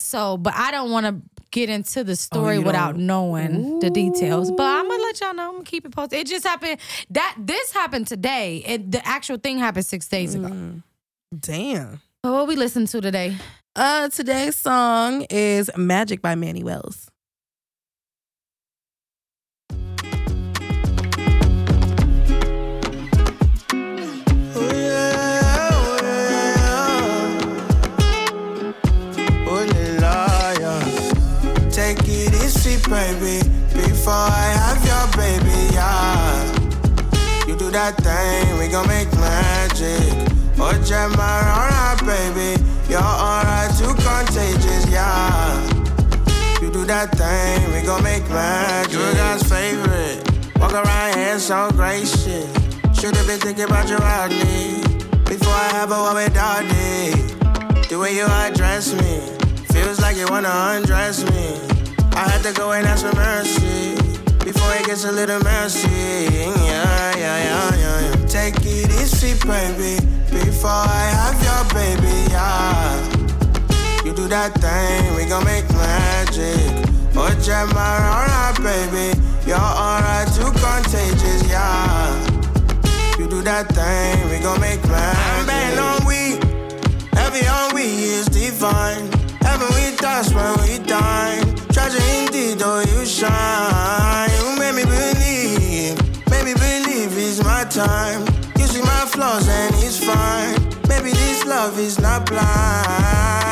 So, but I don't want to get into the story Oh, you without don't- knowing the details. But I'm gonna let y'all know. I'm gonna keep it posted. It just happened. That this happened today. It, the actual thing happened six days ago. Mm. Damn. So what we listened to today? Uh, today's song is Magic by Manny Wells. Oh, oh, baby. Before I have your baby, yeah. You do that thing, we gon' make magic. Oh, Gemma, do that thing, we gon' make magic. You're guy's favorite. Walk around here so gracious. Should've been thinking about you out me before I have a with Doddy. The way you address me feels like you wanna undress me. I had to go and ask for mercy before it gets a little messy. Yeah, yeah, yeah, yeah. yeah. Take it easy, baby, before I have your baby. Yeah. You do that thing, we gon' make magic. Oh, Jamarana, baby, your aura too contagious. Yeah. You do that thing, we gon' make magic. I'm betting on we, heavy on we is divine. Heaven we touch when we dine. Treasure indeed, though you shine. You made me believe, made me believe it's my time. You see my flaws and it's fine. Maybe this love is not blind.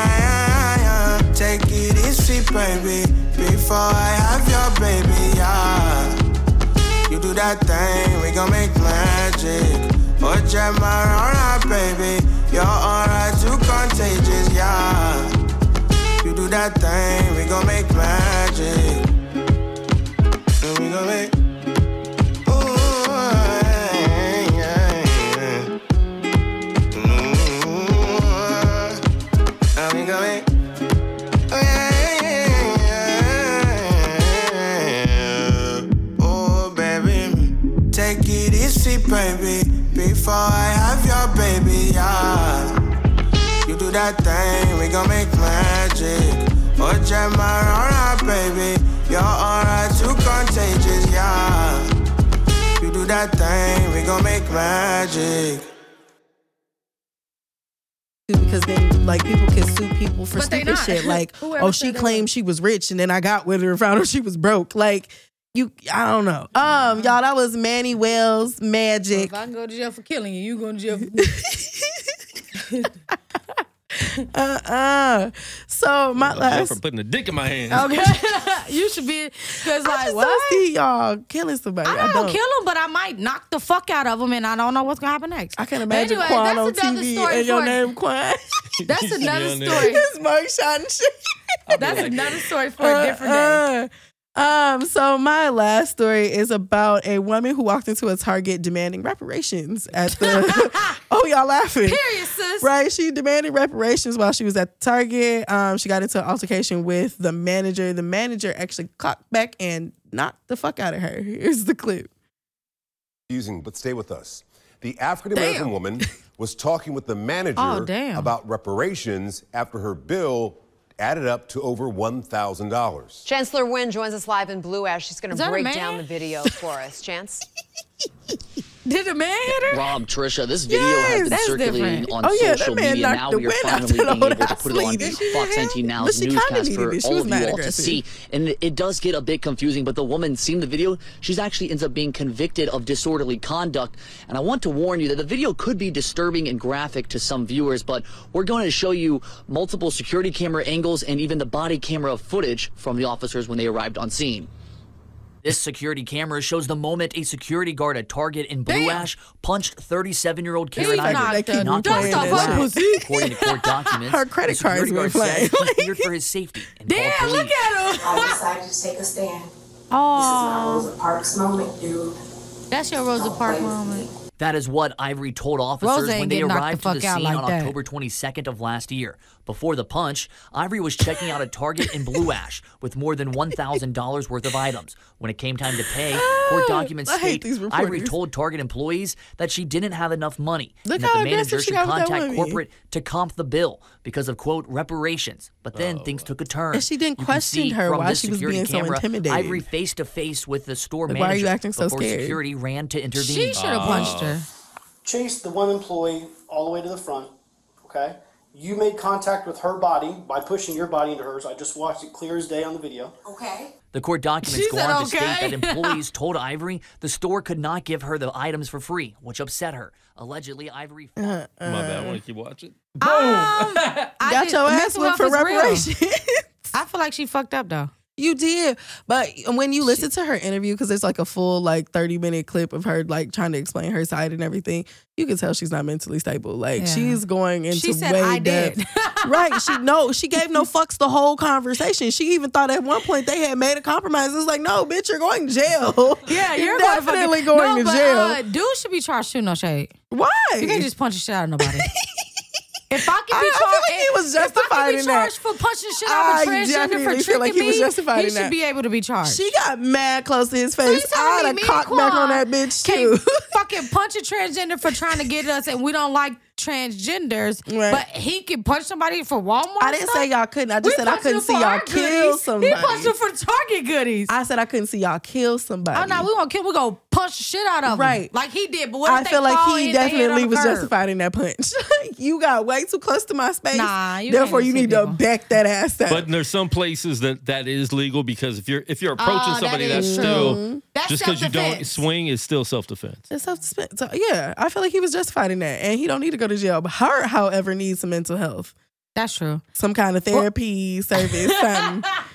Baby, before I have your baby, yeah. You do that thing, we gon' make magic. Oh, Jamarana, baby, your aura too contagious, yeah. You do that thing, we gon' make magic. And we gon' make. That thing, we gon' make magic. Oh, Jamarana, baby, your aura too contagious, yeah. You do that thing, we gon' make magic. because then like people can sue people for But stupid shit like oh she they claimed she was rich and then i got with her and found out she was broke like you i don't know um y'all that was manny wells magic If I can go to jail for killing you, you going to jail for uh-uh so my Jail last for putting a dick in my hand. Okay. you should be because I like just what? don't see y'all killing somebody I i don't, don't kill him, but I might knock the fuck out of him, and I don't know what's gonna happen next. I can But imagine anyway, Quan that's on another TV story and your name Quan. That's another story. His mugshot and shit. That's another story for a different day. Uh, uh. Um, so my last story is about a woman who walked into a Target demanding reparations at the Oh, y'all laughing. Period, sis. Right. She demanded reparations while she was at Target. Um, she got into an altercation with the manager. The manager actually clocked back and knocked the fuck out of her. Here's the clip. confusing, but stay with us. The African American woman was talking with the manager Oh, damn. about reparations after her bill added up to over $1,000. Chancellor Wynne joins us live in Blue Ash. She's going to break down the video for us. Chance? Did a man hit her? Rob, Tricia, this video Yes, has been circulating different. on Oh, yeah, social media. Now the we are finally being able to put it on the Fox hit him? 19 But Now's kinda newscast for all of you all to aggressive. see. And it does get a bit confusing, but the woman seen the video. She's actually ends up being convicted of disorderly conduct. And I want to warn you that the video could be disturbing and graphic to some viewers, but we're going to show you multiple security camera angles and even the body camera footage from the officers when they arrived on scene. This security camera shows the moment a security guard at Target in Blue Damn. Ash punched 37-year-old Karen knocked Ivory. They keep knocked replaying her that flat. shit. According to court documents, Her credit the security cards guard were said playing. he feared for his safety and called Damn, police. look at him. I decided to take a stand. Oh, Rosa Parks moment, dude. that's your Rosa Parks moment. That is what Ivory told officers Rosa when they getting knocked the arrived to the scene like on that. October 22nd of last year. Before the punch, Ivory was checking out a Target in Blue Ash with more than $1,000 worth of items. When it came time to pay, court documents I state Ivory told Target employees that she didn't have enough money Look and that how the manager aggressive she should got with that contact corporate to comp the bill because of quote reparations. But then Oh. things took a turn. And she didn't You question her from why this she was security being so camera, intimidated. Ivory face to face with the store Like, why are manager you acting so before scared? security ran to intervene. She should have punched her. Chased the one employee all the way to the front. Okay. You made contact with her body by pushing your body into hers. I just watched it clear as day on the video. Okay. The court documents She go said on to okay. state that employees told Ivory the store could not give her the items for free, which upset her. Allegedly, Ivory. Uh, My bad. I want to keep watching. Um, I Got did- your ass mental whipped health for is real. reparations. I feel like she fucked up though. You did, but when you listen to her interview, because there's like a full like 30 minute clip of her like trying to explain her side and everything, you can tell she's not mentally stable. Like Yeah. she's going into She said, way "I depth. did." right? She no, she gave no fucks the whole conversation. She even thought at one point they had made a compromise. It's like, no, bitch, you're going to jail. Yeah, you're, definitely going, going, to to no, jail. But, uh, dude should be charged shooting no shade. Why? You can't just punch the shit out of nobody. if I can be I- I charged, feel like he was if I justified can be in that. charged for punching shit out of I a transgender for feel like tricking he was me, justified he in should that. be able to be charged. She got mad close to his face. telling I'd have cocked back on that bitch too. fucking punch a transgender for trying to get us, and we don't like transgenders. Right. But he can punch somebody for Walmart. I didn't stuff? say y'all couldn't. I just We said I couldn't see y'all kill goodies. somebody. He punched him for Target goodies. I said I couldn't see y'all kill somebody. Oh no, we won't kill. We gonna punch the shit out of him, Right. Like he did. But what if I they feel like he and hit their head definitely was curb? justified in that punch. you got way too close to my space. Nah, you Therefore, you see need to back that ass up. But there's some places that that is legal because if you're if you're approaching Oh, that somebody, that's is still. That's just because you don't swing is still self defense. It's self-defense. So, yeah, I feel like he was justified in that, and he don't need to go to jail. But her, however, needs some mental health, That's true. some kind of therapy service, something.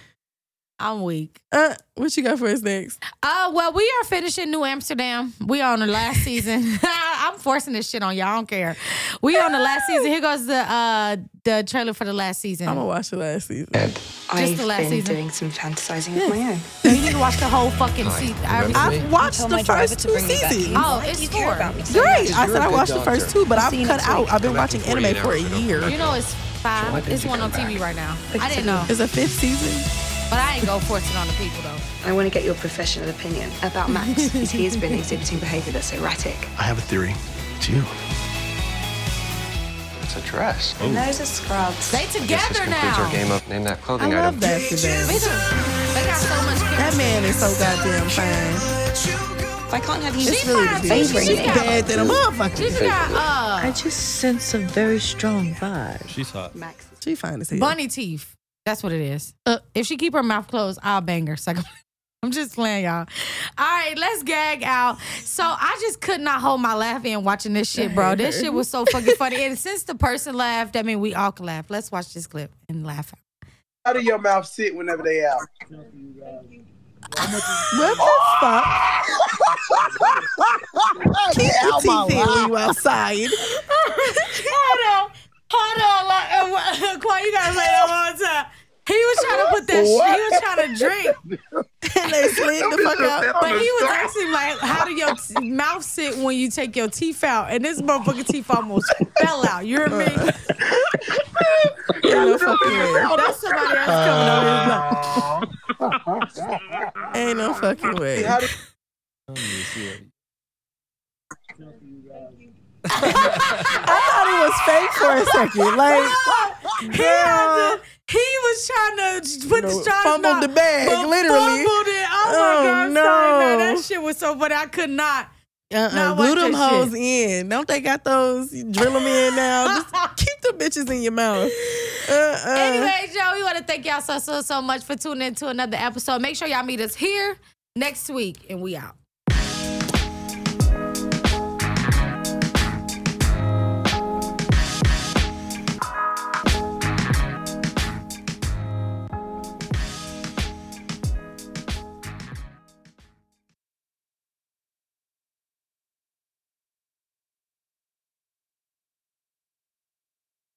I'm weak. Uh, what you got for us next? Uh, well, we are finishing New Amsterdam. We are on the last season. I'm forcing this shit on y'all. I don't care. We are on the last season. Here goes the uh the trailer for the last season. I'm gonna watch the last season. Just the last season. doing some fantasizing of my own. You need to watch the whole fucking season. I've watched Told the my driver first to two bring me back. seasons. Oh, it's You care four. about me so Great. much. I said I watched the first two, but I've See you cut next out. week. I've been Come back watching in 48 anime for a hours, I year. You know it's five. So I think it's one on TV right now. I didn't know, It's a fifth season. But I ain't go force it on the people though. I want to get your professional opinion about Max. as he has been exhibiting behavior that's erratic. I have a theory. It's you. It's a dress. And those are scrubs. They I guess this together concludes our game of name that I clothing love item. that for them. Me too. They got so much That man is so goddamn fine. If I can't have you It's really fine, the too. She's bad than a motherfucker. She got uh just sense a very strong vibe. She's hot. Max. She fine as hell. bunny teeth. That's what it is. Uh. if she keep her mouth closed, I'll bang her. Second. I'm just playing, y'all. All right, let's gag out. So I just could not hold my laugh in watching this shit, bro. This shit was so fucking funny. And since the person laughed, I mean, we all can laugh. Let's watch this clip and laugh. How do your mouth sit whenever they out? What the fuck? Keep your teeth in when you outside. hold on, hold on. Like, uh, Quan, you gotta say that one time. He was trying to put that. Shit, he was trying to drink. and they slid the fuck out. But he was asking like, how do your t- mouth sit when you take your teeth out? And this motherfucking teeth almost fell out. You hear me? Ain't no fucking way. That's somebody else coming over his uh, mouth. Ain't no fucking way. I thought it was fake for a second. Like, He, had to, he was trying to put the No, straw in fumbled mouth, the bag, but literally. Fumbled it. Oh, Oh, my god, no. sorry, man. That shit was so funny. I could not. uh-uh, Now glue them this hoes shit. in. Don't they got those? You drill them in now. Just keep the bitches in your mouth. Uh-uh. Anyway, Joe, we want to thank y'all so, so, so much for tuning in to another episode. Make sure y'all meet us here next week, and we out.